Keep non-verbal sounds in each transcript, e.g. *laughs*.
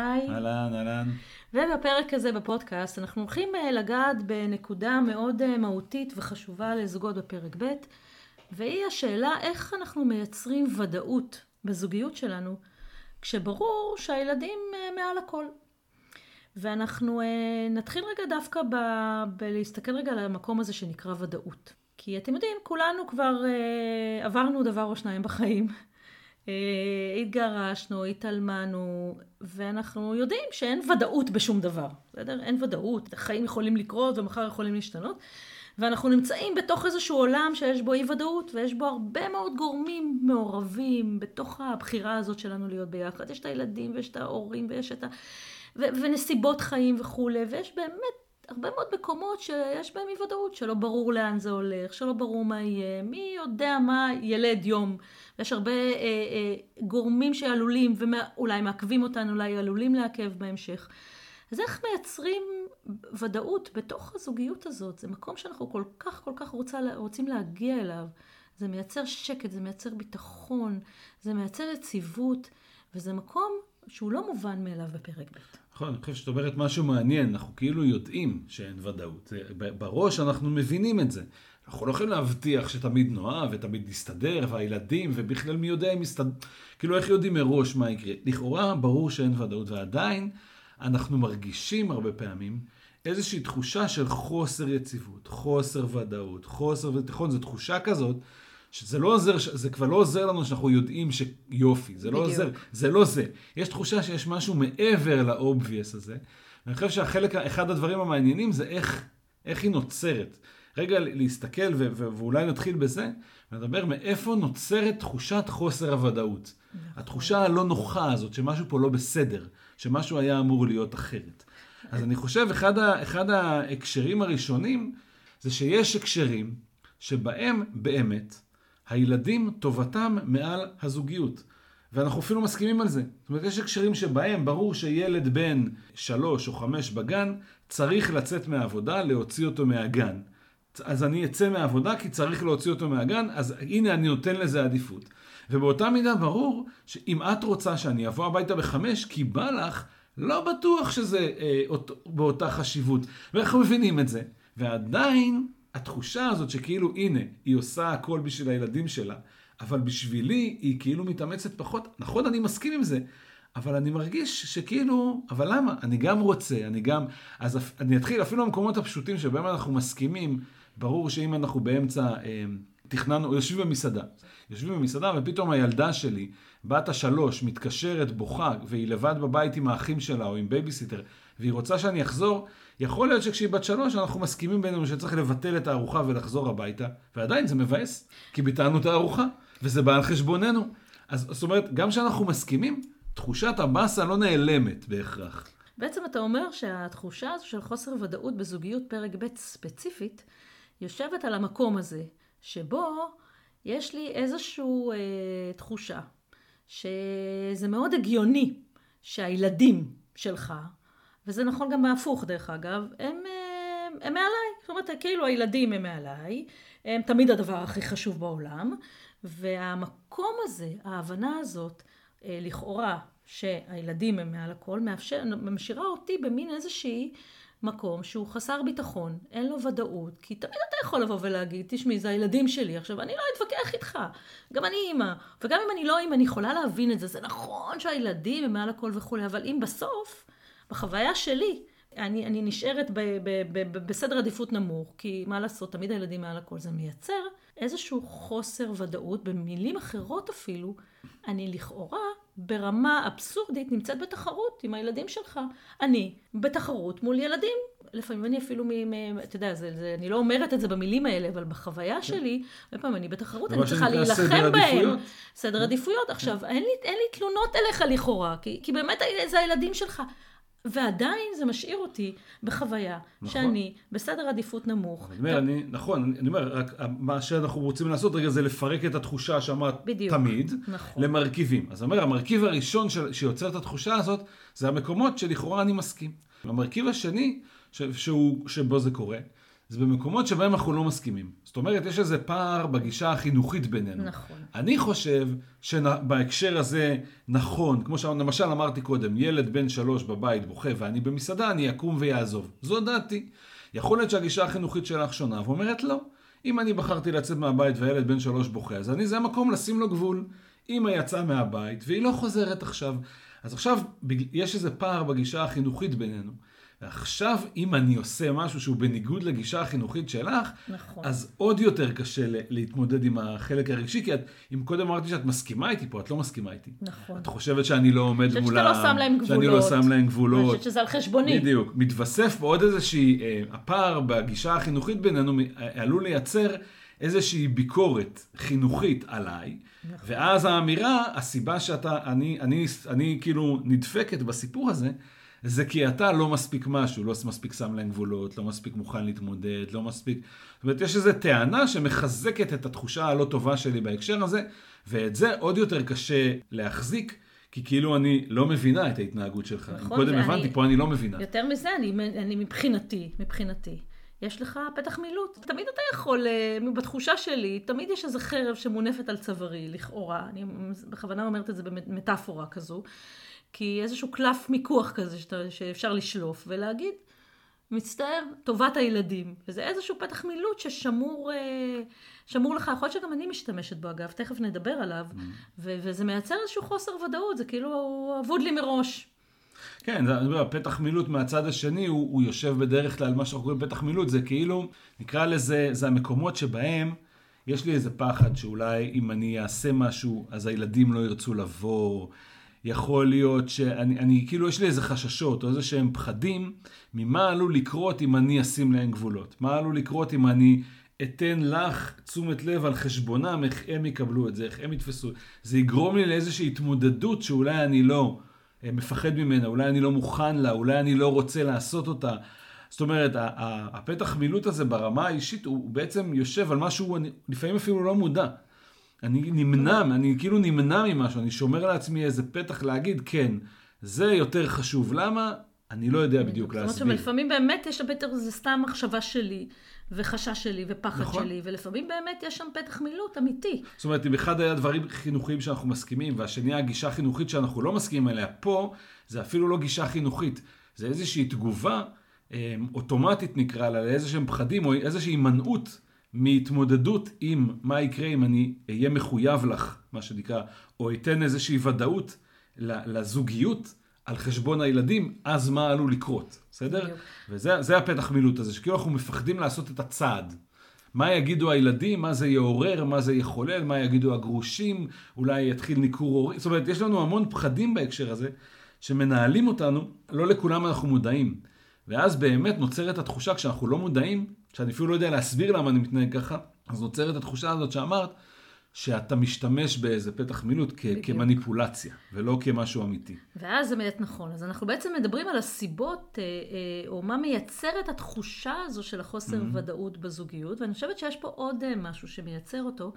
אהלן, אהלן. ובפרק הזה בפודקאסט אנחנו הולכים אה, לגעת בנקודה מאוד אה, מהותית וחשובה לזוגות בפרק ב', והיא השאלה איך אנחנו מייצרים ודאות בזוגיות שלנו, כשברור שהילדים אה, מעל הכל. ואנחנו נתחיל רגע דווקא ב... בלהסתכל רגע על המקום הזה שנקרא ודאות. כי אתם יודעים, כולנו כבר עברנו דבר או שניים בחיים. אה, התגרשנו, התעלמנו, ואנחנו יודעים שאין ודאות בשום דבר, בסדר? אין ודאות, החיים יכולים לקרות ומחר יכולים להשתנות, ואנחנו נמצאים בתוך איזשהו עולם שיש בו אי ודאות, ויש בו הרבה מאוד גורמים מעורבים בתוך הבחירה הזאת שלנו להיות ביחד. יש את הילדים ויש את ההורים ויש את ה... ו- ונסיבות חיים וכולי, ויש באמת הרבה מאוד מקומות שיש בהם אי ודאות, שלא ברור לאן זה הולך, שלא ברור מה יהיה, מי יודע מה ילד יום. יש הרבה אה, אה, גורמים שעלולים, ואולי מעכבים אותנו, אולי עלולים לעכב בהמשך. אז איך מייצרים ודאות בתוך הזוגיות הזאת? זה מקום שאנחנו כל כך כל כך רוצה, רוצים להגיע אליו. זה מייצר שקט, זה מייצר ביטחון, זה מייצר יציבות, וזה מקום שהוא לא מובן מאליו בפרק ב'. נכון, אני חושב שאת אומרת משהו מעניין, אנחנו כאילו יודעים שאין ודאות. בראש אנחנו מבינים את זה. אנחנו לא יכולים להבטיח שתמיד נאהב ותמיד נסתדר, והילדים, ובכלל מי יודע אם יסתדר, כאילו איך יודעים מראש מה יקרה. לכאורה ברור שאין ודאות, ועדיין אנחנו מרגישים הרבה פעמים איזושהי תחושה של חוסר יציבות, חוסר ודאות, חוסר ביטחון, זו תחושה כזאת. שזה לא עוזר, זה כבר לא עוזר לנו שאנחנו יודעים שיופי, זה לא בדיוק. עוזר, זה לא זה. יש תחושה שיש משהו מעבר לאובייס הזה. ואני חושב שהחלק, אחד הדברים המעניינים זה איך, איך היא נוצרת. רגע להסתכל, ו- ו- ואולי נתחיל בזה, ונדבר מאיפה נוצרת תחושת חוסר הוודאות. נכון. התחושה הלא נוחה הזאת, שמשהו פה לא בסדר, שמשהו היה אמור להיות אחרת. אז אני חושב, אחד, ה- אחד ההקשרים הראשונים, זה שיש הקשרים שבהם באמת הילדים טובתם מעל הזוגיות. ואנחנו אפילו מסכימים על זה. זאת אומרת, יש הקשרים שבהם ברור שילד בן שלוש או חמש בגן צריך לצאת מהעבודה, להוציא אותו מהגן. אז אני אצא מהעבודה כי צריך להוציא אותו מהגן, אז הנה אני נותן לזה עדיפות. ובאותה מידה ברור שאם את רוצה שאני אבוא הביתה בחמש, כי בא לך, לא בטוח שזה אה, אות, באותה חשיבות. ואנחנו מבינים את זה. ועדיין התחושה הזאת שכאילו הנה, היא עושה הכל בשביל הילדים שלה, אבל בשבילי היא כאילו מתאמצת פחות. נכון, אני מסכים עם זה, אבל אני מרגיש שכאילו, אבל למה? אני גם רוצה, אני גם... אז אני אתחיל אפילו במקומות הפשוטים שבהם אנחנו מסכימים, ברור שאם אנחנו באמצע, אה, תכננו, יושבים במסעדה. יושבים במסעדה ופתאום הילדה שלי, בת השלוש, מתקשרת, בוכה, והיא לבד בבית עם האחים שלה או עם בייביסיטר, והיא רוצה שאני אחזור, יכול להיות שכשהיא בת שלוש אנחנו מסכימים בינינו שצריך לבטל את הארוחה ולחזור הביתה, ועדיין זה מבאס, כי ביטלנו את הארוחה, וזה בא על חשבוננו. אז זאת אומרת, גם כשאנחנו מסכימים, תחושת הבאסה לא נעלמת בהכרח. בעצם אתה אומר שהתחושה הזו של חוסר ודאות בזוגיות פרק ב' ספציפית, יושבת על המקום הזה, שבו יש לי איזושהי אה, תחושה שזה מאוד הגיוני שהילדים שלך, וזה נכון גם בהפוך דרך אגב, הם, אה, הם מעליי. זאת אומרת, כאילו הילדים הם מעליי, הם תמיד הדבר הכי חשוב בעולם, והמקום הזה, ההבנה הזאת, אה, לכאורה שהילדים הם מעל הכל, מאפשר, משאירה אותי במין איזושהי מקום שהוא חסר ביטחון, אין לו ודאות, כי תמיד אתה יכול לבוא ולהגיד, תשמעי, זה הילדים שלי, עכשיו אני לא אתווכח איתך, גם אני אימא, וגם אם אני לא אימא, אני יכולה להבין את זה, זה נכון שהילדים הם מעל הכל וכולי, אבל אם בסוף, בחוויה שלי, אני, אני נשארת ב, ב, ב, ב, בסדר עדיפות נמוך, כי מה לעשות, תמיד הילדים מעל הכל, זה מייצר איזשהו חוסר ודאות, במילים אחרות אפילו, אני לכאורה ברמה אבסורדית נמצאת בתחרות עם הילדים שלך. אני בתחרות מול ילדים. לפעמים אני אפילו, מ, אתה יודע, זה, זה, אני לא אומרת את זה במילים האלה, אבל בחוויה כן. שלי, הרבה פעמים אני בתחרות, אני צריכה להילחם בהם. סדר כן. עדיפויות. עכשיו, אין לי, אין לי תלונות אליך לכאורה, כי, כי באמת זה הילדים שלך. ועדיין זה משאיר אותי בחוויה נכון. שאני בסדר עדיפות נמוך. אני אומר, אני, נכון, אני אומר, רק מה שאנחנו רוצים לעשות רגע זה לפרק את התחושה שאמרת תמיד, נכון. למרכיבים. אז אני אומר, המרכיב הראשון ש, שיוצר את התחושה הזאת, זה המקומות שלכאורה אני מסכים. המרכיב השני ש, שהוא, שבו זה קורה, זה במקומות שבהם אנחנו לא מסכימים. זאת אומרת, יש איזה פער בגישה החינוכית בינינו. נכון. אני חושב שבהקשר הזה נכון, כמו שלמשל אמרתי קודם, ילד בן שלוש בבית בוכה ואני במסעדה, אני אקום ויעזוב. זו דעתי. יכול להיות שהגישה החינוכית שלך שונה, ואומרת לא. אם אני בחרתי לצאת מהבית והילד בן שלוש בוכה, אז אני, זה המקום לשים לו גבול. אמא יצאה מהבית והיא לא חוזרת עכשיו. אז עכשיו יש איזה פער בגישה החינוכית בינינו. ועכשיו, אם אני עושה משהו שהוא בניגוד לגישה החינוכית שלך, נכון. אז עוד יותר קשה להתמודד עם החלק הרגשי, כי את, אם קודם אמרתי שאת מסכימה איתי פה, את לא מסכימה איתי. נכון. את חושבת שאני לא עומד מולה, שאני שאתה לא שם להם גבולות. שאני לא שם להם גבולות. אני חושבת שזה על חשבוני. בדיוק. מתווסף פה עוד איזושהי, אה, הפער בגישה החינוכית בינינו עלול לייצר איזושהי ביקורת חינוכית עליי, נכון. ואז האמירה, הסיבה שאתה, אני, אני, אני, אני כאילו נדפקת בסיפור הזה, זה כי אתה לא מספיק משהו, לא מספיק שם להם גבולות, לא מספיק מוכן להתמודד, לא מספיק... זאת אומרת, יש איזו טענה שמחזקת את התחושה הלא טובה שלי בהקשר הזה, ואת זה עוד יותר קשה להחזיק. כי כאילו אני לא מבינה את ההתנהגות שלך. נכון, קודם הבנתי, פה אני לא מבינה. יותר מזה, אני, אני מבחינתי, מבחינתי, יש לך פתח מילוט. תמיד אתה יכול, אה, בתחושה שלי, תמיד יש איזה חרב שמונפת על צווארי, לכאורה. אני בכוונה אומרת את זה במטאפורה כזו. כי איזשהו קלף מיקוח כזה שאתה, שאפשר לשלוף ולהגיד, מצטער, טובת הילדים. וזה איזשהו פתח מילוט ששמור אה, שמור לך, יכול להיות שגם אני משתמשת בו אגב, תכף נדבר עליו, mm. ו- וזה מייצר איזשהו חוסר ודאות, זה כאילו אבוד לי מראש. כן, זה, אני פתח מילוט מהצד השני, הוא, הוא יושב בדרך כלל, מה שאנחנו קוראים פתח מילוט, זה כאילו, נקרא לזה, זה המקומות שבהם יש לי איזה פחד שאולי אם אני אעשה משהו, אז הילדים לא ירצו לבוא. יכול להיות שאני, אני, כאילו יש לי איזה חששות או איזה שהם פחדים ממה עלול לקרות אם אני אשים להם גבולות. מה עלול לקרות אם אני אתן לך תשומת לב על חשבונם, איך הם יקבלו את זה, איך הם יתפסו. זה יגרום לי לאיזושהי התמודדות שאולי אני לא אה, מפחד ממנה, אולי אני לא מוכן לה, אולי אני לא רוצה לעשות אותה. זאת אומרת, הפתח מילוט הזה ברמה האישית הוא בעצם יושב על משהו, לפעמים אפילו לא מודע. אני נמנע, אני כאילו נמנע ממשהו, אני שומר לעצמי איזה פתח להגיד, כן, זה יותר חשוב. למה? אני לא יודע בדיוק להסביר. זאת אומרת שלפעמים באמת יש שם פתח, זה סתם מחשבה שלי, וחשש שלי, ופחד נכון. שלי, ולפעמים באמת יש שם פתח מילוט אמיתי. זאת אומרת, אם אחד היה דברים חינוכיים שאנחנו מסכימים, והשני היה גישה חינוכית שאנחנו לא מסכימים עליה, פה זה אפילו לא גישה חינוכית, זה איזושהי תגובה אה, אוטומטית נקרא לה, לאיזה שהם פחדים, או איזושהי הימנעות. מהתמודדות עם מה יקרה אם אני אהיה מחויב לך, מה שנקרא, או אתן איזושהי ודאות לזוגיות על חשבון הילדים, אז מה עלול לקרות, בסדר? בדיוק. וזה הפתח מילוט הזה, שכאילו אנחנו מפחדים לעשות את הצעד. מה יגידו הילדים, מה זה יעורר, מה זה יחולל, מה יגידו הגרושים, אולי יתחיל ניכור הורי, זאת אומרת, יש לנו המון פחדים בהקשר הזה, שמנהלים אותנו, לא לכולם אנחנו מודעים. ואז באמת נוצרת התחושה, כשאנחנו לא מודעים, שאני אפילו לא יודע להסביר למה אני מתנהג ככה, אז נוצרת התחושה הזאת שאמרת, שאתה משתמש באיזה פתח מילוט כ- כמניפולציה, ולא כמשהו אמיתי. ואז זה באמת נכון. אז אנחנו בעצם מדברים על הסיבות, אה, אה, או מה מייצר את התחושה הזו של החוסר mm-hmm. ודאות בזוגיות, ואני חושבת שיש פה עוד אה, משהו שמייצר אותו,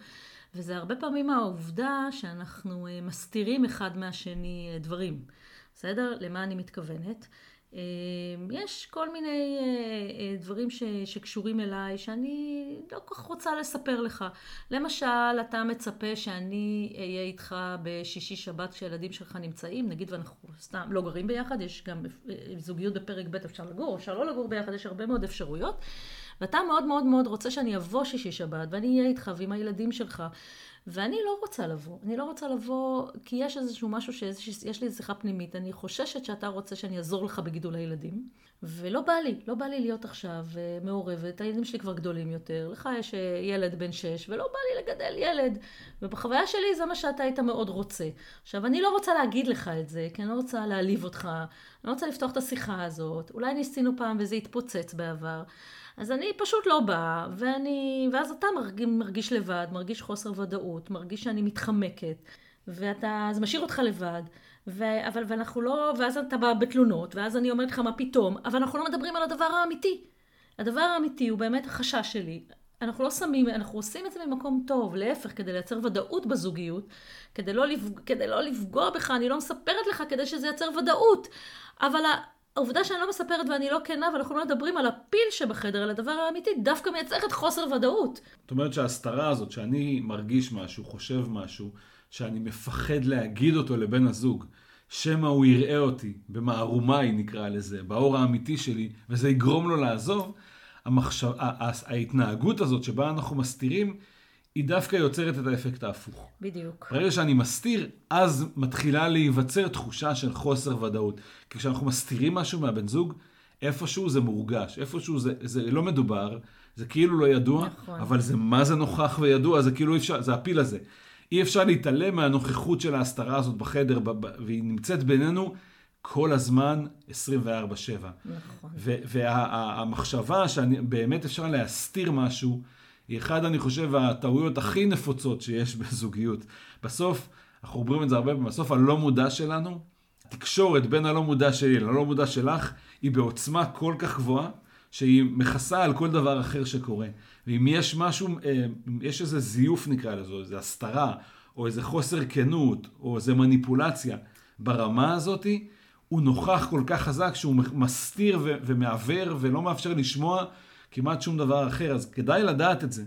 וזה הרבה פעמים העובדה שאנחנו מסתירים אחד מהשני דברים. בסדר? למה אני מתכוונת? אמ, יש כל מיני אה, אה, דברים ש, שקשורים אליי שאני לא כל כך רוצה לספר לך. למשל, אתה מצפה שאני אהיה איתך בשישי שבת כשהילדים שלך נמצאים, נגיד ואנחנו סתם לא גרים ביחד, יש גם אה, זוגיות בפרק ב' אפשר לגור, אפשר לא לגור ביחד, יש הרבה מאוד אפשרויות. ואתה מאוד מאוד מאוד רוצה שאני אבוא שישי שבת ואני אהיה איתך ועם הילדים שלך. ואני לא רוצה לבוא. אני לא רוצה לבוא, כי יש איזשהו משהו שיש לי שיחה פנימית. אני חוששת שאתה רוצה שאני אעזור לך בגידול הילדים, ולא בא לי, לא בא לי להיות עכשיו אה, מעורבת. הילדים שלי כבר גדולים יותר. לך יש אה, ילד בן שש, ולא בא לי לגדל ילד. ובחוויה שלי זה מה שאתה היית מאוד רוצה. עכשיו, אני לא רוצה להגיד לך את זה, כי אני לא רוצה להעליב אותך. אני רוצה לפתוח את השיחה הזאת. אולי ניסינו פעם וזה התפוצץ בעבר. אז אני פשוט לא באה, ואני, ואז אתה מרגיש, מרגיש לבד, מרגיש חוסר ודאות, מרגיש שאני מתחמקת, ואתה, זה משאיר אותך לבד, ו, אבל, ואנחנו לא, ואז אתה בא בתלונות, ואז אני אומרת לך מה פתאום, אבל אנחנו לא מדברים על הדבר האמיתי. הדבר האמיתי הוא באמת החשש שלי. אנחנו לא שמים, אנחנו עושים את זה ממקום טוב, להפך, כדי לייצר ודאות בזוגיות, כדי לא, לפג, כדי לא לפגוע בך, אני לא מספרת לך כדי שזה ייצר ודאות. אבל העובדה שאני לא מספרת ואני לא כנה ואנחנו לא מדברים על הפיל שבחדר, על הדבר האמיתי, דווקא מייצרת חוסר ודאות. זאת אומרת שההסתרה הזאת, שאני מרגיש משהו, חושב משהו, שאני מפחד להגיד אותו לבן הזוג, שמא הוא יראה אותי במערומיי נקרא לזה, באור האמיתי שלי, וזה יגרום לו לעזוב, המחשב... ההתנהגות הזאת שבה אנחנו מסתירים, היא דווקא יוצרת את האפקט ההפוך. בדיוק. ברגע שאני מסתיר, אז מתחילה להיווצר תחושה של חוסר ודאות. כי כשאנחנו מסתירים משהו מהבן זוג, איפשהו זה מורגש, איפשהו זה, זה לא מדובר, זה כאילו לא ידוע, נכון. אבל זה מה זה נוכח וידוע, זה כאילו אי אפשר, זה הפיל הזה. אי אפשר להתעלם מהנוכחות של ההסתרה הזאת בחדר, ב- ב- והיא נמצאת בינינו כל הזמן 24-7. נכון. והמחשבה שבאמת אפשר להסתיר משהו, היא אחד, אני חושב, הטעויות הכי נפוצות שיש *laughs* בזוגיות. בסוף, אנחנו אומרים את זה הרבה פעמים, בסוף הלא מודע שלנו, התקשורת בין הלא מודע שלי ללא מודע שלך, היא בעוצמה כל כך גבוהה, שהיא מכסה על כל דבר אחר שקורה. ואם יש משהו, אה, יש איזה זיוף נקרא לזה, או איזה הסתרה, או איזה חוסר כנות, או איזה מניפולציה ברמה הזאתי, הוא נוכח כל כך חזק שהוא מסתיר ו- ומעוור ולא מאפשר לשמוע כמעט שום דבר אחר, אז כדאי לדעת את זה.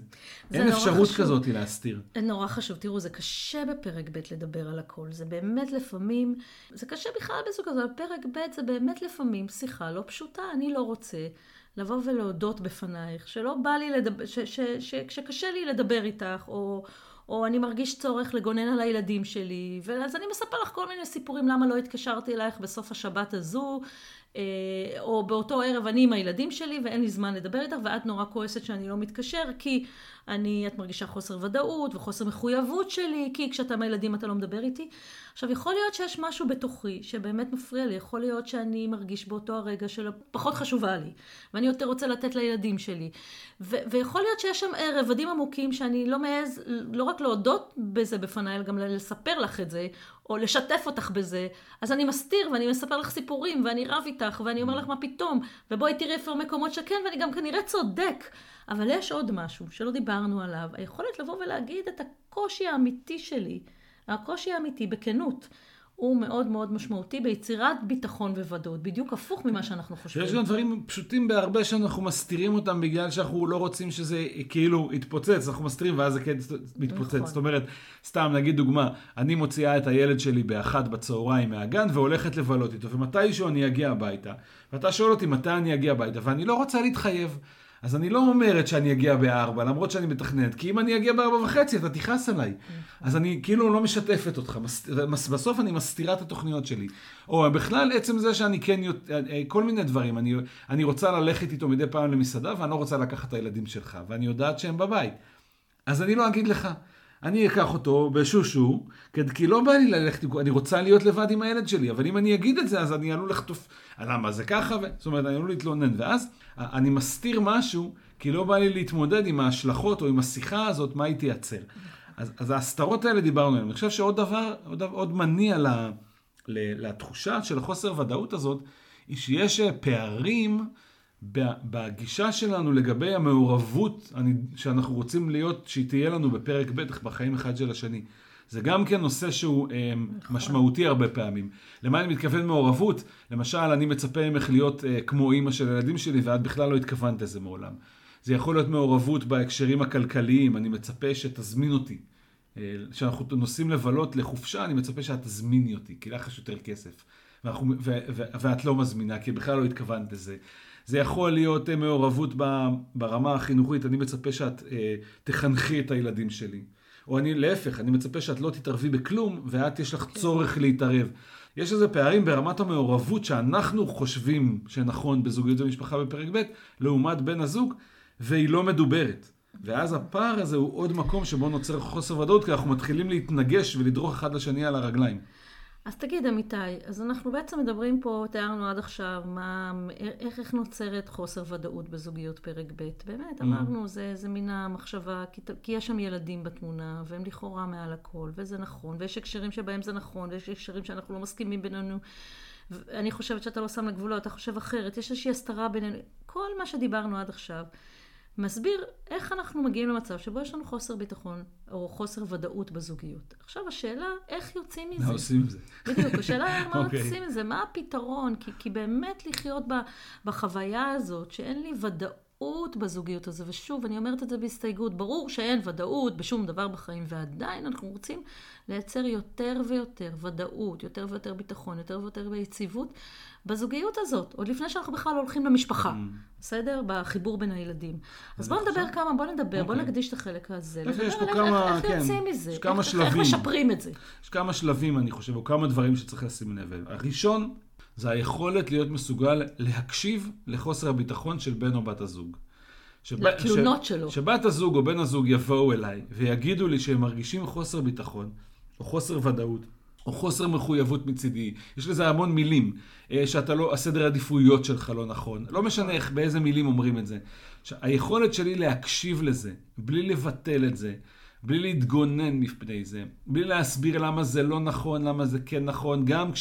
זה אין אפשרות חשוב. כזאת להסתיר. נורא חשוב. תראו, זה קשה בפרק ב' לדבר על הכל. זה באמת לפעמים, זה קשה בכלל בסוג הזה, אבל פרק ב' זה באמת לפעמים שיחה לא פשוטה. אני לא רוצה לבוא ולהודות בפנייך, שלא בא לי לדבר, ש, ש, ש, שקשה לי לדבר איתך, או, או אני מרגיש צורך לגונן על הילדים שלי, ואז אני מספר לך כל מיני סיפורים למה לא התקשרתי אלייך בסוף השבת הזו, או באותו ערב אני עם הילדים שלי ואין לי זמן לדבר איתך, ואת נורא כועסת שאני לא מתקשר, כי אני, את מרגישה חוסר ודאות וחוסר מחויבות שלי, כי כשאתה עם הילדים אתה לא מדבר איתי. עכשיו, יכול להיות שיש משהו בתוכי שבאמת מפריע לי, יכול להיות שאני מרגיש באותו הרגע שפחות חשובה לי, ואני יותר רוצה לתת לילדים שלי. ו- ויכול להיות שיש שם אה, רבדים עמוקים שאני לא מעז לא רק להודות בזה בפניי, אלא גם לספר לך את זה, או לשתף אותך בזה. אז אני מסתיר ואני מספר לך סיפורים, ואני רב איתך, ואני אומר לך מה פתאום, ובואי תראי איפה מקומות שכן, ואני גם כנראה צודק. אבל יש עוד משהו שלא דיברנו עליו, היכולת לבוא ולהגיד את הקושי האמיתי שלי, הקושי האמיתי בכנות, הוא מאוד מאוד משמעותי ביצירת ביטחון וודאות, בדיוק הפוך ממה שאנחנו חושבים. יש גם דברים פשוטים בהרבה שאנחנו מסתירים אותם בגלל שאנחנו לא רוצים שזה כאילו יתפוצץ, אנחנו מסתירים ואז זה כן מתפוצץ. נכון. זאת אומרת, סתם נגיד דוגמה, אני מוציאה את הילד שלי באחת בצהריים מהגן והולכת לבלות איתו, ומתישהו אני אגיע הביתה, ואתה שואל אותי מתי אני אגיע הביתה, ואני לא רוצה להתחייב. אז אני לא אומרת שאני אגיע בארבע, למרות שאני מתכננת, כי אם אני אגיע בארבע וחצי, אתה תכעס עליי. אז אני כאילו לא משתפת אותך, מס- מס- בסוף אני מסתירה את התוכניות שלי. או בכלל, עצם זה שאני כן, יות- אה, כל מיני דברים, אני, אני רוצה ללכת איתו מדי פעם למסעדה, ואני לא רוצה לקחת את הילדים שלך, ואני יודעת שהם בבית. אז אני לא אגיד לך. אני אקח אותו בשושו, כד- כי לא בא לי ללכת, אני רוצה להיות לבד עם הילד שלי, אבל אם אני אגיד את זה, אז אני עלול לחטוף, למה זה ככה. זאת אומרת, אני עלול להתלונן, ואז א- אני מסתיר משהו, כי לא בא לי להתמודד עם ההשלכות או עם השיחה הזאת, מה היא תייצר. אז, אז ההסתרות האלה דיברנו עליהן. אני חושב שעוד דבר, עוד, עוד מניע ל, ל, לתחושה של החוסר ודאות הזאת, היא שיש אה, פערים בגישה שלנו לגבי המעורבות אני, שאנחנו רוצים להיות, שהיא תהיה לנו בפרק ב' בחיים אחד של השני. זה גם כן נושא שהוא אה, משמעותי הרבה פעמים. למה אני מתכוון מעורבות? למשל, אני מצפה ממך להיות אה, כמו אימא של הילדים שלי, ואת בכלל לא התכוונת לזה מעולם. זה יכול להיות מעורבות בהקשרים הכלכליים, אני מצפה שתזמין אותי. אה, כשאנחנו נוסעים לבלות לחופשה, אני מצפה שאת תזמיני אותי, כי לך יש יותר כסף. ואנחנו, ו, ו, ואת לא מזמינה, כי בכלל לא התכוונת לזה. זה יכול להיות אה, מעורבות ברמה החינוכית, אני מצפה שאת אה, תחנכי את הילדים שלי. או אני, להפך, אני מצפה שאת לא תתערבי בכלום, ואת יש לך צורך להתערב. יש איזה פערים ברמת המעורבות שאנחנו חושבים שנכון בזוגיות ומשפחה בפרק ב', לעומת בן הזוג, והיא לא מדוברת. ואז הפער הזה הוא עוד מקום שבו נוצר חוסר ודאות, כי אנחנו מתחילים להתנגש ולדרוך אחד לשני על הרגליים. אז תגיד, אמיתי, אז אנחנו בעצם מדברים פה, תיארנו עד עכשיו, מה, איך, איך נוצרת חוסר ודאות בזוגיות פרק ב'. באמת, אמרנו, זה, זה מן המחשבה, כי, כי יש שם ילדים בתמונה, והם לכאורה מעל הכל, וזה נכון, ויש הקשרים שבהם זה נכון, ויש הקשרים שאנחנו לא מסכימים בינינו. אני חושבת שאתה לא שם לגבולות, אתה חושב אחרת, יש איזושהי הסתרה בינינו, כל מה שדיברנו עד עכשיו. מסביר איך אנחנו מגיעים למצב שבו יש לנו חוסר ביטחון או חוסר ודאות בזוגיות. עכשיו השאלה, איך יוצאים מזה? מה עושים עם זה? בדיוק, השאלה היא *laughs* מה אוקיי. עושים מזה, מה הפתרון? כי, כי באמת לחיות ב, בחוויה הזאת, שאין לי ודאות בזוגיות הזו, ושוב, אני אומרת את זה בהסתייגות, ברור שאין ודאות בשום דבר בחיים, ועדיין אנחנו רוצים לייצר יותר ויותר ודאות, יותר ויותר ביטחון, יותר ויותר ביציבות בזוגיות הזאת, עוד לפני שאנחנו בכלל הולכים למשפחה, בסדר? בחיבור בין הילדים. אז בואו נדבר כמה, בואו נדבר, בואו אוקיי. נקדיש את החלק הזה. יש פה כמה, איך כן, מזה, יש כמה איך- שלבים. איך משפרים את זה. יש כמה שלבים, אני חושב, או כמה דברים שצריך לשים לב אליהם. הראשון, זה היכולת להיות מסוגל להקשיב לחוסר הביטחון של בן או בת הזוג. שב- לתלונות ש- שלו. שבת הזוג או בן הזוג יבואו אליי ויגידו לי שהם מרגישים חוסר ביטחון, או חוסר ודאות, או חוסר מחויבות מצידי. יש לזה המון מילים, אה, שאתה לא, הסדר עדיפויות שלך לא נכון. לא משנה איך, באיזה מילים אומרים את זה. היכולת שלי להקשיב לזה, בלי לבטל את זה, בלי להתגונן מפני זה, בלי להסביר למה זה לא נכון, למה זה כן נכון, גם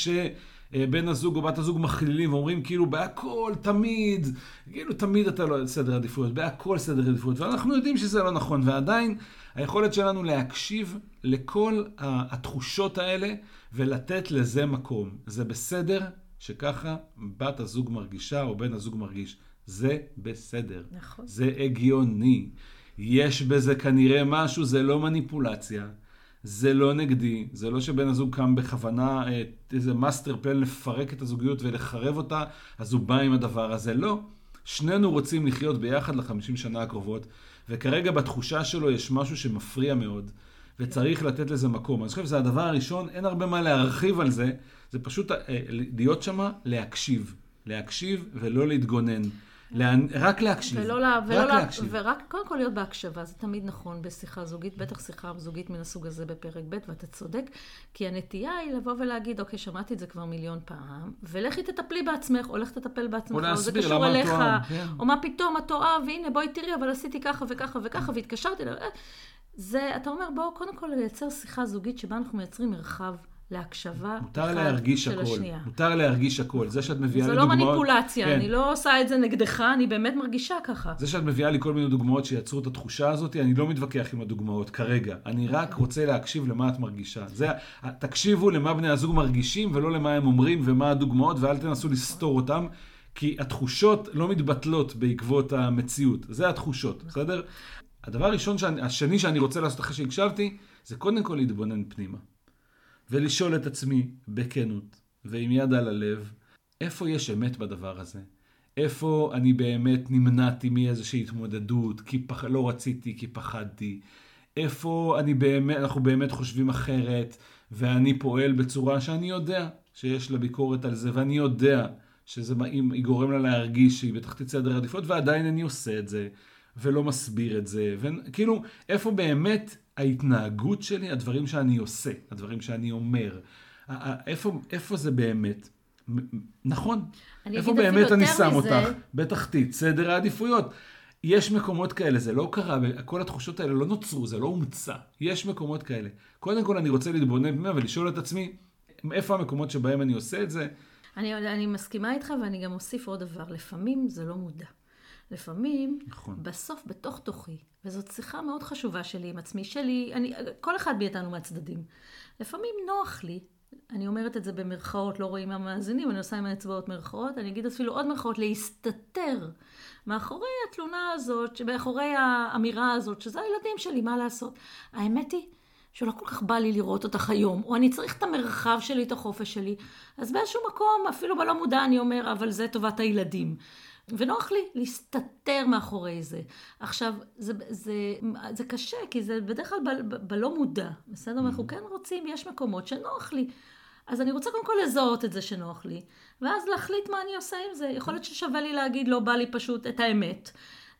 כשבן הזוג או בת הזוג מכלילים ואומרים כאילו בהכל, תמיד, כאילו תמיד אתה לא סדר עדיפויות, בהכל סדר עדיפויות, ואנחנו יודעים שזה לא נכון, ועדיין היכולת שלנו להקשיב לכל התחושות האלה ולתת לזה מקום. זה בסדר שככה בת הזוג מרגישה או בן הזוג מרגיש. זה בסדר. נכון. זה הגיוני. יש בזה כנראה משהו, זה לא מניפולציה, זה לא נגדי, זה לא שבן הזוג קם בכוונה אה, איזה master plan לפרק את הזוגיות ולחרב אותה, אז הוא בא עם הדבר הזה. לא. שנינו רוצים לחיות ביחד לחמישים שנה הקרובות, וכרגע בתחושה שלו יש משהו שמפריע מאוד, וצריך לתת לזה מקום. אני חושב שזה הדבר הראשון, אין הרבה מה להרחיב על זה, זה פשוט אה, להיות שמה, להקשיב. להקשיב ולא להתגונן. להנ... רק להקשיב. ולא, לה, ולא רק לה, להקשיב. ורק קודם כל להיות בהקשבה, זה תמיד נכון בשיחה זוגית, בטח שיחה זוגית מן הסוג הזה בפרק ב', ואתה צודק, כי הנטייה היא לבוא ולהגיד, אוקיי, שמעתי את זה כבר מיליון פעם, ולכי תטפלי בעצמך, או לך תטפל בעצמך, או זה להסביר קשור למה את אליך, כן. או מה פתאום את טועה, והנה בואי תראי, אבל עשיתי ככה וככה וככה, והתקשרתי אליו. אה, זה, אתה אומר, בואו קודם כל לייצר שיחה זוגית שבה אנחנו מייצרים מרחב להקשבה מותר להרגיש של הכל. השנייה. מותר להרגיש הכל. זה שאת מביאה זה לי לא דוגמאות... מניפולציה, כן. אני לא עושה את זה נגדך, אני באמת מרגישה ככה. זה שאת מביאה לי כל מיני דוגמאות שיצרו את התחושה הזאת, אני לא מתווכח עם הדוגמאות כרגע. אני רק רוצה להקשיב למה את מרגישה. זה, תקשיבו למה בני הזוג מרגישים ולא למה הם אומרים ומה הדוגמאות, ואל תנסו לסתור אותם, כי התחושות לא מתבטלות בעקבות המציאות. זה התחושות, בסדר? הדבר הראשון, שאני, השני שאני רוצה לעשות אחרי שהקשבתי, זה קודם כל להתבונן פנימה. ולשאול את עצמי בכנות ועם יד על הלב, איפה יש אמת בדבר הזה? איפה אני באמת נמנעתי מאיזושהי התמודדות, כי פח... לא רציתי, כי פחדתי? איפה אני באמת, אנחנו באמת חושבים אחרת, ואני פועל בצורה שאני יודע שיש לה ביקורת על זה, ואני יודע שזה מה- גורם לה להרגיש שהיא בתחתית סדר העדיפויות, ועדיין אני עושה את זה, ולא מסביר את זה, וכאילו, איפה באמת ההתנהגות שלי, הדברים שאני עושה, הדברים שאני אומר, איפה, איפה זה באמת? נכון. איפה באמת אני שם מזה. אותך? בתחתית סדר העדיפויות. יש מקומות כאלה, זה לא קרה, כל התחושות האלה לא נוצרו, זה לא הומצא. יש מקומות כאלה. קודם כל אני רוצה להתבונן פנימה ולשאול את עצמי, איפה המקומות שבהם אני עושה את זה? אני, אני מסכימה איתך ואני גם אוסיף עוד דבר, לפעמים זה לא מודע. לפעמים, נכון. בסוף בתוך תוכי, וזאת שיחה מאוד חשובה שלי עם עצמי, שלי, אני, כל אחד מאיתנו מהצדדים. לפעמים נוח לי, אני אומרת את זה במרכאות, לא רואים המאזינים, אני עושה עם האצבעות מרכאות, אני אגיד אפילו עוד מרכאות, להסתתר מאחורי התלונה הזאת, מאחורי האמירה הזאת, שזה הילדים שלי, מה לעשות. האמת היא שלא כל כך בא לי לראות אותך היום, או אני צריך את המרחב שלי, את החופש שלי. אז באיזשהו מקום, אפילו בלא מודע, אני אומר, אבל זה טובת הילדים. ונוח לי להסתתר מאחורי זה. עכשיו, זה, זה, זה קשה, כי זה בדרך כלל ב, ב, בלא מודע, בסדר? אנחנו כן רוצים, יש מקומות שנוח לי. אז אני רוצה קודם כל לזהות את זה שנוח לי, ואז להחליט מה אני עושה עם זה. יכול להיות ששווה לי להגיד, לא בא לי פשוט את האמת.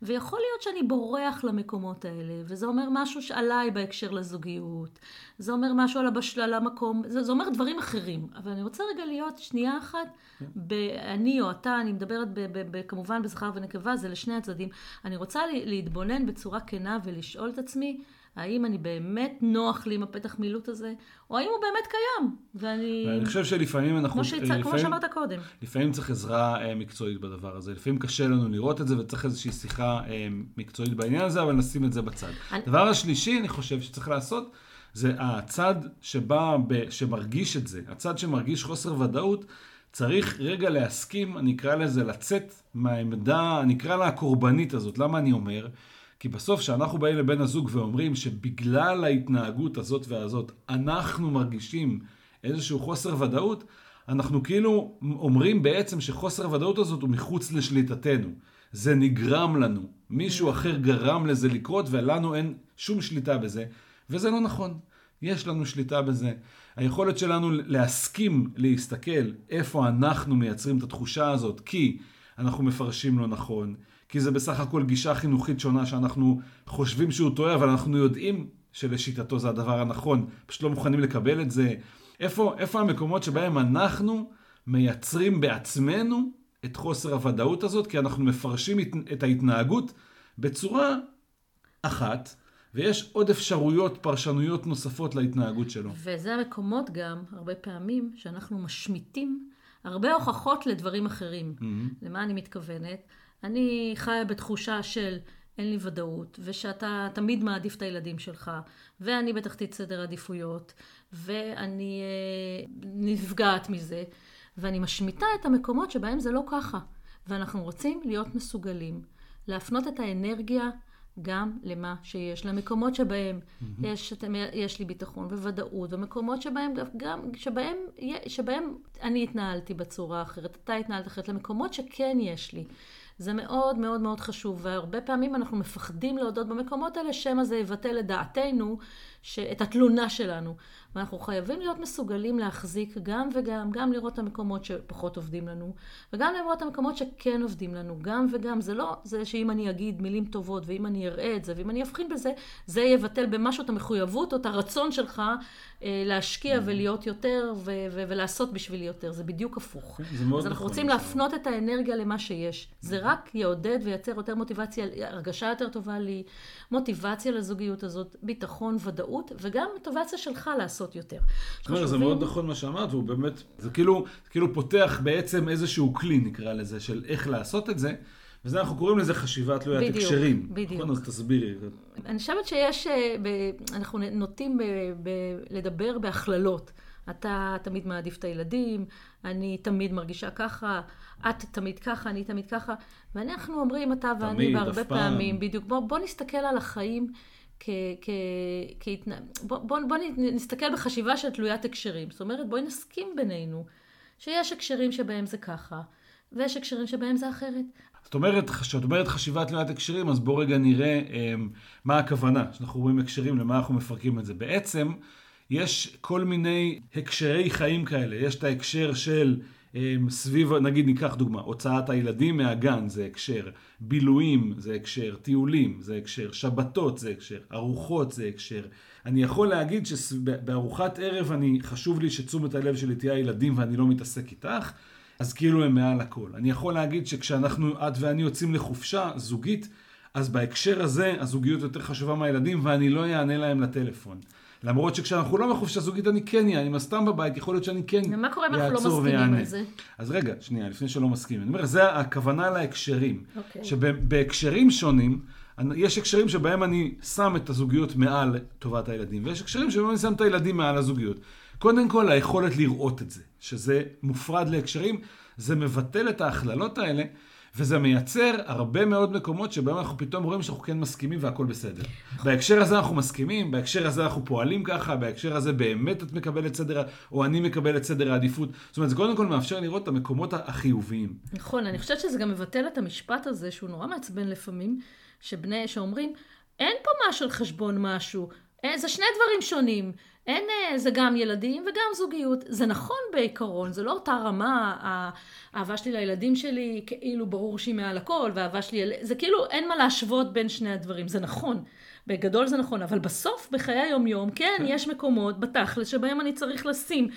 ויכול להיות שאני בורח למקומות האלה, וזה אומר משהו עליי בהקשר לזוגיות, זה אומר משהו על הבשלה למקום, זה, זה אומר דברים אחרים. אבל אני רוצה רגע להיות שנייה אחת, אני או אתה, אני מדברת ב, ב, ב, כמובן בזכר ונקבה, זה לשני הצדדים. אני רוצה להתבונן בצורה כנה ולשאול את עצמי, האם אני באמת נוח לי עם הפתח מילוט הזה, או האם הוא באמת קיים. ואני... ואני חושב שלפעמים אנחנו... כמו, שהצ... לפעמים, כמו שאמרת קודם. לפעמים צריך עזרה אה, מקצועית בדבר הזה. לפעמים קשה לנו לראות את זה וצריך איזושהי שיחה אה, מקצועית בעניין הזה, אבל נשים את זה בצד. אני- הדבר השלישי, אני חושב שצריך לעשות, זה הצד שבא, ב, שמרגיש את זה, הצד שמרגיש חוסר ודאות, צריך רגע להסכים, אני אקרא לזה, לצאת מהעמדה, אני אקרא לה הקורבנית הזאת. למה אני אומר? כי בסוף כשאנחנו באים לבן הזוג ואומרים שבגלל ההתנהגות הזאת והזאת, אנחנו מרגישים איזשהו חוסר ודאות, אנחנו כאילו אומרים בעצם שחוסר הוודאות הזאת הוא מחוץ לשליטתנו. זה נגרם לנו. מישהו אחר גרם לזה לקרות ולנו אין שום שליטה בזה, וזה לא נכון. יש לנו שליטה בזה. היכולת שלנו להסכים להסתכל איפה אנחנו מייצרים את התחושה הזאת, כי אנחנו מפרשים לא נכון, כי זה בסך הכל גישה חינוכית שונה שאנחנו חושבים שהוא טועה, אבל אנחנו יודעים שלשיטתו זה הדבר הנכון, פשוט לא מוכנים לקבל את זה. איפה, איפה המקומות שבהם אנחנו מייצרים בעצמנו את חוסר הוודאות הזאת, כי אנחנו מפרשים את- ההתנהגות בצורה אחת, ויש עוד אפשרויות, פרשנויות נוספות להתנהגות שלו. וזה המקומות גם, הרבה פעמים, שאנחנו משמיטים הרבה הוכחות לדברים אחרים. למה אני מתכוונת? אני חיה בתחושה של אין לי ודאות, ושאתה תמיד מעדיף את הילדים שלך, ואני בתחתית סדר עדיפויות, ואני אה, נפגעת מזה, ואני משמיטה את המקומות שבהם זה לא ככה. ואנחנו רוצים להיות מסוגלים להפנות את האנרגיה גם למה שיש, למקומות שבהם mm-hmm. יש, יש לי ביטחון וודאות, ומקומות שבהם, גם, שבהם, שבהם אני התנהלתי בצורה אחרת, אתה התנהלת אחרת, למקומות שכן יש לי. זה מאוד מאוד מאוד חשוב, והרבה פעמים אנחנו מפחדים להודות במקומות האלה, שמא זה יבטל את דעתנו, את התלונה שלנו. ואנחנו חייבים להיות מסוגלים להחזיק גם וגם, גם לראות את המקומות שפחות עובדים לנו, וגם לראות את המקומות שכן עובדים לנו, גם וגם. זה לא זה שאם אני אגיד מילים טובות, ואם אני אראה את זה, ואם אני אבחין בזה, זה יבטל במשהו את המחויבות או את הרצון שלך אה, להשקיע ולהיות יותר ו- ו- ולעשות בשבילי יותר. זה בדיוק הפוך. זה מאוד אז אנחנו נכון, רוצים זה. להפנות את האנרגיה למה שיש. זה רק יעודד וייצר יותר מוטיבציה, הרגשה יותר טובה לי, מוטיבציה לזוגיות הזאת, ביטחון, ודאות, וגם מוטיבציה שלך לעשות יותר. אומרת, זה מאוד נכון מה שאמרת, והוא באמת, זה כאילו, כאילו פותח בעצם איזשהו כלי, נקרא לזה, של איך לעשות את זה, וזה אנחנו קוראים לזה חשיבה תלוית בדיוק, הקשרים. בדיוק. נכון, אז תסבירי. אני חושבת שיש, אה, ב- אנחנו נוטים ב- ב- לדבר בהכללות. אתה תמיד מעדיף את הילדים, אני תמיד מרגישה ככה, את תמיד ככה, אני תמיד ככה. ואנחנו אומרים, אתה ואני, תמיד, בהרבה פעם. פעמים, בדיוק. בוא, בוא נסתכל על החיים כ... כ... כהתנ... בוא, בוא, בוא נסתכל בחשיבה של תלוית הקשרים. זאת אומרת, בואי נסכים בינינו שיש הקשרים שבהם זה ככה, ויש הקשרים שבהם זה אחרת. זאת אומרת, כשאת אומרת חשיבה תלוית הקשרים, אז בואו רגע נראה אמ, מה הכוונה. כשאנחנו רואים הקשרים, למה אנחנו מפרקים את זה. בעצם, יש כל מיני הקשרי חיים כאלה. יש את ההקשר של סביב, נגיד ניקח דוגמה, הוצאת הילדים מהגן זה הקשר, בילויים זה הקשר, טיולים זה הקשר, שבתות זה הקשר, ארוחות זה הקשר. אני יכול להגיד שבארוחת ערב אני, חשוב לי שתשומת הלב שלי תהיה הילדים ואני לא מתעסק איתך. אז כאילו הם מעל הכל. אני יכול להגיד שכשאנחנו, את ואני יוצאים לחופשה זוגית, אז בהקשר הזה הזוגיות יותר חשובה מהילדים ואני לא אענה להם לטלפון. למרות שכשאנחנו לא בחופשה זוגית אני כן אענה, אם הסתם בבית יכול להיות שאני כן ומה קורה אם אנחנו לא מסכימים ויענה. על זה? אז רגע, שנייה, לפני שלא מסכימים. אני אומר, זה הכוונה להקשרים. אוקיי. שבהקשרים שונים, יש הקשרים שבהם אני שם את הזוגיות מעל טובת הילדים, ויש הקשרים שבהם אני שם את הילדים מעל הזוגיות. קודם כל, היכולת לראות את זה, שזה מופרד להקשרים, זה מבטל את ההכללות האלה, וזה מייצר הרבה מאוד מקומות שבהם אנחנו פתאום רואים שאנחנו כן מסכימים והכל בסדר. בהקשר הזה אנחנו מסכימים, בהקשר הזה אנחנו פועלים ככה, בהקשר הזה באמת את מקבלת סדר, או אני מקבל את סדר העדיפות. זאת אומרת, זה קודם כל מאפשר לראות את המקומות החיוביים. נכון, אני חושבת שזה גם מבטל את המשפט הזה, שהוא נורא מעצבן לפעמים, שבני, שאומרים, אין פה משהו על חשבון משהו, זה שני דברים שונים. אין, אה, זה גם ילדים וגם זוגיות. זה נכון בעיקרון, זה לא אותה רמה, האהבה שלי לילדים שלי כאילו ברור שהיא מעל הכל, והאהבה שלי, זה כאילו אין מה להשוות בין שני הדברים, זה נכון. בגדול זה נכון, אבל בסוף, בחיי היום-יום, כן, כן, יש מקומות בתכלס שבהם אני צריך לשים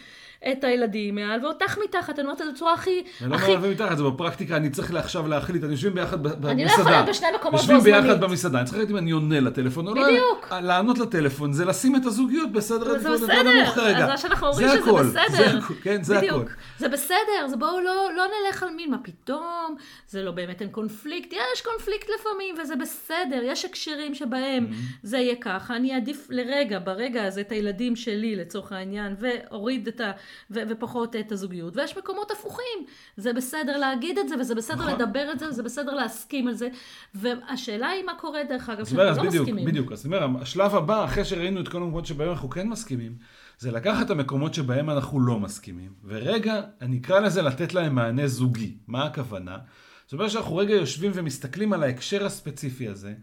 את הילדים מעל, ואותך מתחת, אני אומרת את זה בצורה הכי... אני לא. אומר מתחת, זה בפרקטיקה, אני צריך עכשיו להחליט, אני יושבים ביחד במסעדה. אני לא יכולה להיות בשני מקומות יושבים בו-זמנית. ביחד במסעדה, אני צריך להחליט אם אני עונה לטלפון או לא. בדיוק. לענות לטלפון זה לשים את הזוגיות בסדר זה יותר נמוך בסדר, כרגע. אז מה שאנחנו אומרים זה שזה בסדר. זה כן, זה. הכל. זה בסדר, אז בואו לא, לא נלך על מין, מה פתאום, זה לא באמת אין קונפליקט, יש קונפליקט לפעמים, וזה בסדר, יש הקשרים שבהם Mm-hmm. זה יהיה ככה, אני אעדיף לרגע, ברגע הזה, את הילדים שלי לצורך העניין, ואוריד את ה... ו, ופחות את הזוגיות, ויש מקומות הפוכים, זה בסדר להגיד את זה, וזה בסדר נכון. לדבר את זה, וזה בסדר להסכים על זה, והשאלה היא מה קורה דרך אגב, שאנחנו לא בדיוק, מסכימים. בדיוק. אז אני אומר, השלב הבא, אחרי שראינו את כל המקומות שבהם אנחנו כן מסכימים, זה לקחת את המקומות שבהם אנחנו לא מסכימים, ורגע, אני אקרא לזה לתת להם מענה זוגי. מה הכוונה? זאת אומרת שאנחנו רגע יושבים ומסתכלים על ההקשר הספציפי הזה,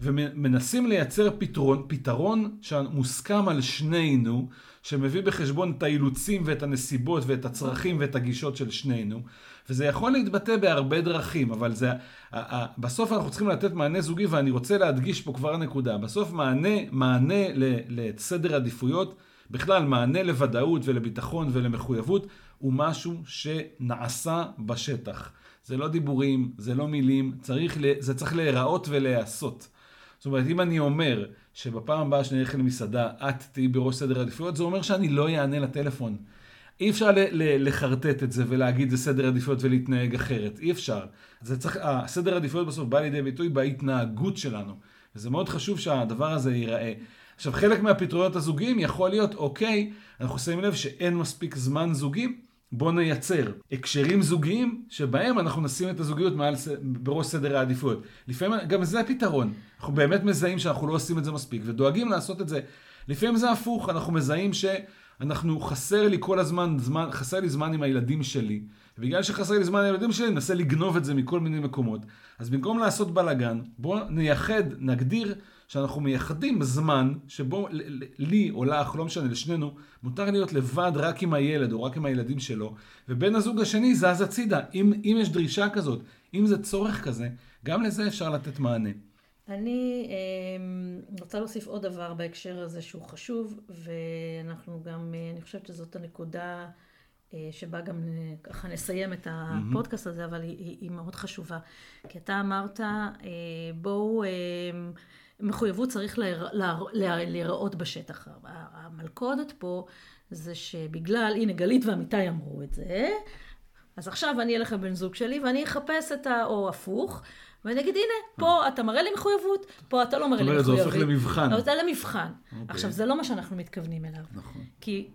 ומנסים לייצר פתרון, פתרון שמוסכם על שנינו, שמביא בחשבון את האילוצים ואת הנסיבות ואת הצרכים ואת הגישות של שנינו. וזה יכול להתבטא בהרבה דרכים, אבל זה, בסוף אנחנו צריכים לתת מענה זוגי, ואני רוצה להדגיש פה כבר נקודה. בסוף מענה, מענה לסדר עדיפויות, בכלל מענה לוודאות ולביטחון ולמחויבות, הוא משהו שנעשה בשטח. זה לא דיבורים, זה לא מילים, צריך, זה צריך להיראות ולהיעשות. זאת אומרת, אם אני אומר שבפעם הבאה שאני אלך למסעדה, את תהיי בראש סדר העדיפויות, זה אומר שאני לא אענה לטלפון. אי אפשר לחרטט את זה ולהגיד זה סדר עדיפויות ולהתנהג אחרת. אי אפשר. זה צריך, הסדר העדיפויות בסוף בא לידי ביטוי בהתנהגות שלנו. וזה מאוד חשוב שהדבר הזה ייראה. עכשיו, חלק מהפתרונות הזוגיים יכול להיות, אוקיי, אנחנו שמים לב שאין מספיק זמן זוגי, בואו נייצר הקשרים זוגיים שבהם אנחנו נשים את הזוגיות מעל, בראש סדר העדיפויות. לפעמים גם זה הפתרון. אנחנו באמת מזהים שאנחנו לא עושים את זה מספיק ודואגים לעשות את זה. לפעמים זה הפוך, אנחנו מזהים שאנחנו, חסר לי כל הזמן זמן, חסר לי זמן עם הילדים שלי. ובגלל שחסר לי זמן עם הילדים שלי, ננסה לגנוב את זה מכל מיני מקומות. אז במקום לעשות בלאגן, בואו נייחד, נגדיר שאנחנו מייחדים זמן שבו לי או לך, לא משנה, לשנינו, מותר להיות לבד רק עם הילד או רק עם הילדים שלו, ובן הזוג השני זז הצידה. אם, אם יש דרישה כזאת, אם זה צורך כזה, גם לזה אפשר לתת מענה. אני אה, רוצה להוסיף עוד דבר בהקשר הזה שהוא חשוב, ואנחנו גם, אה, אני חושבת שזאת הנקודה אה, שבה גם אה, ככה נסיים את הפודקאסט הזה, אבל היא, היא, מאוד חשובה. כי אתה אמרת, בואו, מחויבות צריך להיר- להיר- להיר- להיראות בשטח. המלכודת פה זה שבגלל, הנה גלית ועמיתי אמרו את זה, אז עכשיו אני אלך לבן זוג שלי ואני אחפש את ה... או הפוך, ואני אגיד, הנה, פה אתה מראה לי מחויבות, פה אתה לא מראה זאת לי אומרת, זה מחויבות. הופך למבחן. זה למבחן. אוקיי. עכשיו, זה לא מה שאנחנו מתכוונים אליו. נכון. כי.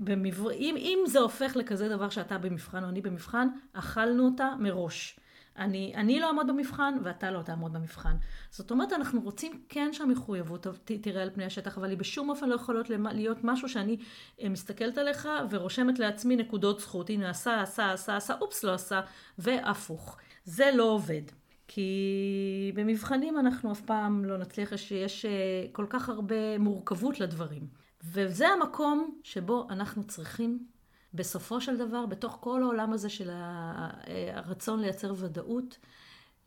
אם, זה הופך לכזה דבר שאתה במבחן או אני במבחן, אכלנו אותה מראש. אני, אני לא אעמוד במבחן ואתה לא תעמוד במבחן. זאת אומרת, אנחנו רוצים כן שהמחויבות תראה על פני השטח, אבל היא בשום אופן לא יכולה להיות משהו שאני אה, מסתכלת עליך ורושמת לעצמי נקודות זכות. הנה, עשה, עשה, עשה, עשה, אופס, לא עשה, והפוך. זה לא עובד. כי במבחנים אנחנו אף פעם לא נצליח, יש, יש אה, כל כך הרבה מורכבות לדברים. וזה המקום שבו אנחנו צריכים, בסופו של דבר, בתוך כל העולם הזה של אה, הרצון לייצר ודאות,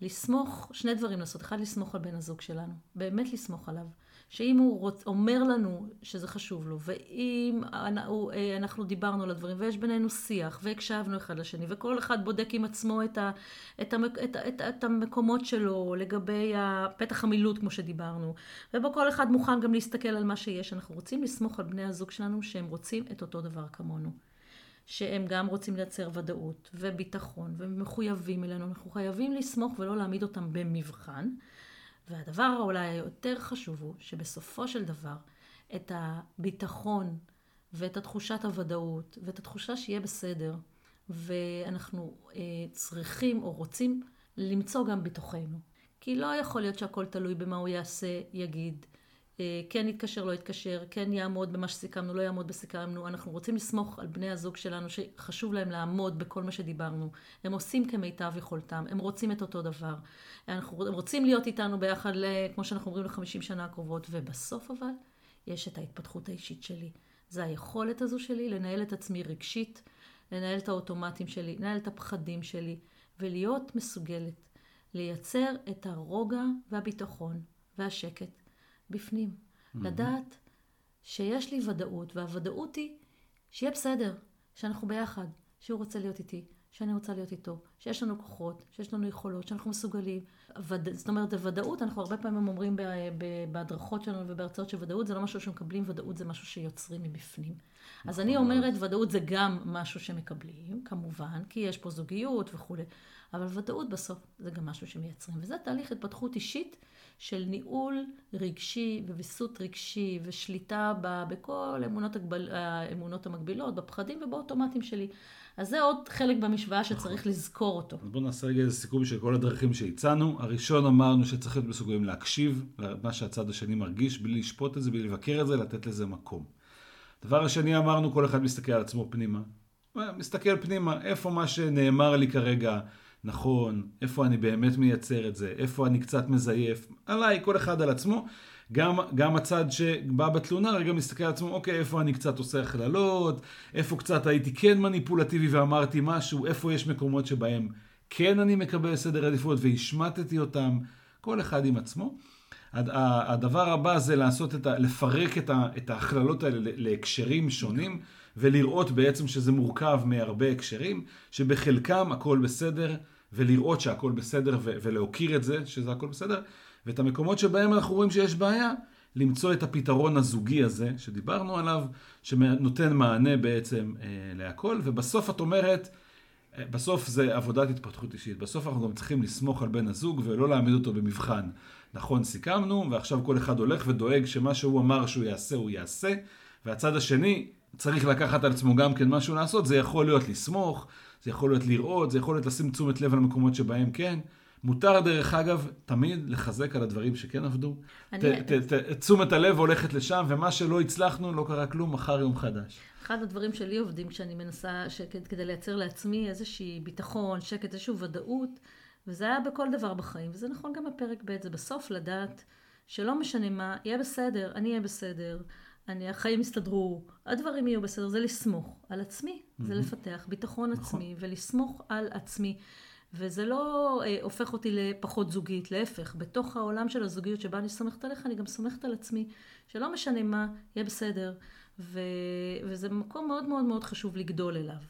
לסמוך, שני דברים לעשות. אחד, לסמוך על בן הזוג שלנו. באמת לסמוך עליו. שאם הוא רוצ, אומר לנו שזה חשוב לו, ואם אנחנו, אה, אנחנו דיברנו על הדברים, ויש בינינו שיח, והקשבנו אחד לשני, וכל אחד בודק עם עצמו את, ה, את, המק, את, את, את המקומות שלו לגבי פתח המילוט, כמו שדיברנו, ובו כל אחד מוכן גם להסתכל על מה שיש. אנחנו רוצים לסמוך על בני הזוג שלנו שהם רוצים את אותו דבר כמונו. שהם גם רוצים לייצר ודאות וביטחון ומחויבים אלינו. אנחנו חייבים לסמוך ולא להעמיד אותם במבחן. והדבר אולי היותר חשוב הוא שבסופו של דבר את הביטחון ואת התחושת הוודאות ואת התחושה שיהיה בסדר ואנחנו אה, צריכים או רוצים למצוא גם בתוכנו. כי לא יכול להיות שהכל תלוי במה הוא יעשה, יגיד, כן יתקשר, לא יתקשר, כן יעמוד במה שסיכמנו, לא יעמוד בסיכמנו. אנחנו רוצים לסמוך על בני הזוג שלנו שחשוב להם לעמוד בכל מה שדיברנו. הם עושים כמיטב יכולתם, הם רוצים את אותו דבר. אנחנו, הם רוצים להיות איתנו ביחד, כמו שאנחנו אומרים, לחמישים שנה הקרובות. ובסוף אבל, יש את ההתפתחות האישית שלי. זה היכולת הזו שלי לנהל את עצמי רגשית, לנהל את האוטומטים שלי, לנהל את הפחדים שלי, ולהיות מסוגלת לייצר את הרוגע והביטחון והשקט בפנים. Mm-hmm. לדעת שיש לי ודאות, והוודאות היא שיהיה בסדר, שאנחנו ביחד, שהוא רוצה להיות איתי, שאני רוצה להיות איתו, שיש לנו כוחות, שיש לנו יכולות, שאנחנו מסוגלים. וד... זאת אומרת, הוודאות, אנחנו הרבה פעמים אומרים בהדרכות שלנו ובהרצאות שוודאות זה לא משהו שמקבלים, ודאות זה משהו שיוצרים מבפנים. אז אני אומרת, ודאות זה גם משהו שמקבלים, כמובן, כי יש פה זוגיות וכולי, אבל ודאות בסוף זה גם משהו שמייצרים. וזה תהליך התפתחות אישית של ניהול רגשי וויסות רגשי ושליטה בכל אמונות, הגבל, האמונות המקבילות, בפחדים ובאוטומטים שלי. אז זה עוד חלק במשוואה שצריך נכון. לזכור אותו. אז בואו נעשה רגע איזה סיכום של כל הדרכים שהצענו. הראשון אמרנו שצריך להיות מסוגלים להקשיב למה שהצד השני מרגיש, בלי לשפוט את זה, בלי לבקר את זה, לתת לזה מקום. דבר השני אמרנו, כל אחד מסתכל על עצמו פנימה. מסתכל פנימה, איפה מה שנאמר לי כרגע נכון, איפה אני באמת מייצר את זה, איפה אני קצת מזייף, עליי, כל אחד על עצמו. גם, גם הצד שבא בתלונה רגע מסתכל על עצמו, אוקיי, איפה אני קצת עושה הכללות, איפה קצת הייתי כן מניפולטיבי ואמרתי משהו, איפה יש מקומות שבהם כן אני מקבל סדר עדיפויות והשמטתי אותם, כל אחד עם עצמו. הדבר הבא זה לעשות את ה... לפרק את, ה, את ההכללות האלה להקשרים שונים, ולראות בעצם שזה מורכב מהרבה הקשרים, שבחלקם הכל בסדר, ולראות שהכל בסדר, ו- ולהוקיר את זה, שזה הכל בסדר, ואת המקומות שבהם אנחנו רואים שיש בעיה, למצוא את הפתרון הזוגי הזה, שדיברנו עליו, שנותן מענה בעצם אה, להכל, ובסוף את אומרת, בסוף זה עבודת התפתחות אישית. בסוף אנחנו גם צריכים לסמוך על בן הזוג ולא להעמיד אותו במבחן. נכון, סיכמנו, ועכשיו כל אחד הולך ודואג שמה שהוא אמר שהוא יעשה, הוא יעשה, והצד השני צריך לקחת על עצמו גם כן משהו לעשות, זה יכול להיות לסמוך, זה יכול להיות לראות, זה יכול להיות לשים תשומת לב על המקומות שבהם כן. מותר דרך אגב תמיד לחזק על הדברים שכן עבדו. אני... ת, ת, ת, תשומת הלב הולכת לשם, ומה שלא הצלחנו, לא קרה כלום, מחר יום חדש. אחד הדברים שלי עובדים כשאני מנסה, שכד, כדי לייצר לעצמי איזושהי ביטחון, שקט, איזושהי ודאות, וזה היה בכל דבר בחיים, וזה נכון גם בפרק ב', זה בסוף לדעת שלא משנה מה, יהיה בסדר, אני אהיה בסדר, אני, החיים יסתדרו, הדברים יהיו בסדר, זה לסמוך על עצמי, mm-hmm. זה לפתח ביטחון נכון. עצמי ולסמוך על עצמי. וזה לא אה, הופך אותי לפחות זוגית, להפך, בתוך העולם של הזוגיות שבה אני סומכת עליך, אני גם סומכת על עצמי, שלא משנה מה, יהיה בסדר, ו... וזה מקום מאוד מאוד מאוד חשוב לגדול אליו.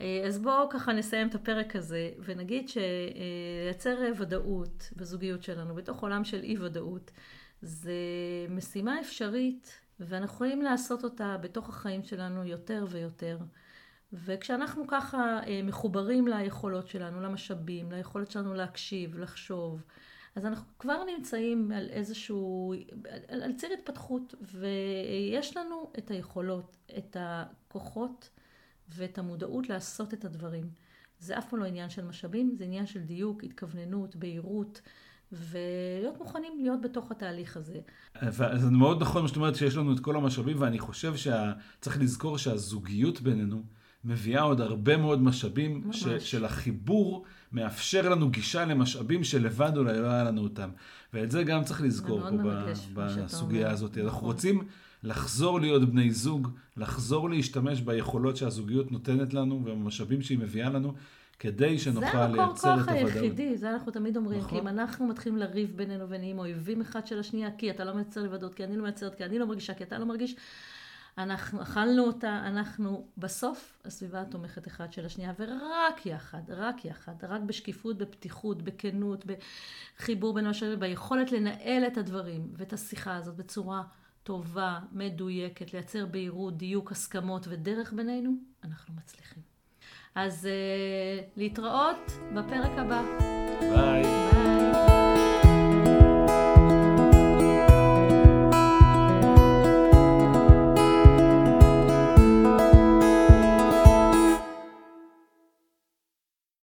אה, אז בואו ככה נסיים את הפרק הזה, ונגיד שלייצר ודאות בזוגיות שלנו, בתוך עולם של אי ודאות, זה משימה אפשרית, ואנחנו יכולים לעשות אותה בתוך החיים שלנו יותר ויותר. וכשאנחנו ככה אה, מחוברים ליכולות שלנו, למשאבים, ליכולת שלנו להקשיב, לחשוב, אז אנחנו כבר נמצאים על איזשהו, על, על ציר התפתחות, ויש לנו את היכולות, את הכוחות ואת המודעות לעשות את הדברים. זה אף פעם לא עניין של משאבים, זה עניין של דיוק, התכווננות, בהירות. ולהיות מוכנים להיות בתוך התהליך הזה. זה מאוד נכון מה שאת אומרת שיש לנו את כל המשאבים, ואני חושב שצריך לזכור שהזוגיות בינינו מביאה עוד הרבה מאוד משאבים, ש, של החיבור מאפשר לנו גישה למשאבים שלבד אולי לא היה לנו אותם. ואת זה גם צריך לזכור פה בסוגיה הזאת. נכון. אנחנו רוצים לחזור להיות בני זוג, לחזור להשתמש ביכולות שהזוגיות נותנת לנו ובמשאבים שהיא מביאה לנו. כדי שנוכל לייצר את הוודאות. זה המקור כוח היחידי, זה אנחנו תמיד אומרים. נכון. כי אם אנחנו מתחילים לריב בינינו ונהיים אויבים אחד של השנייה, כי אתה לא מייצר לבדות, כי אני לא מייצרת, כי אני לא מרגישה, כי אתה לא מרגיש, אנחנו אכלנו אותה, אנחנו בסוף הסביבה התומכת אחד של השנייה, ורק יחד, רק יחד, רק בשקיפות, בפתיחות, בכנות, בחיבור בין המשאבים, ביכולת לנהל את הדברים ואת השיחה הזאת בצורה טובה, מדויקת, לייצר בהירות, דיוק, הסכמות ודרך בינינו, אנחנו מצליחים. אז uh, להתראות בפרק הבא. ביי.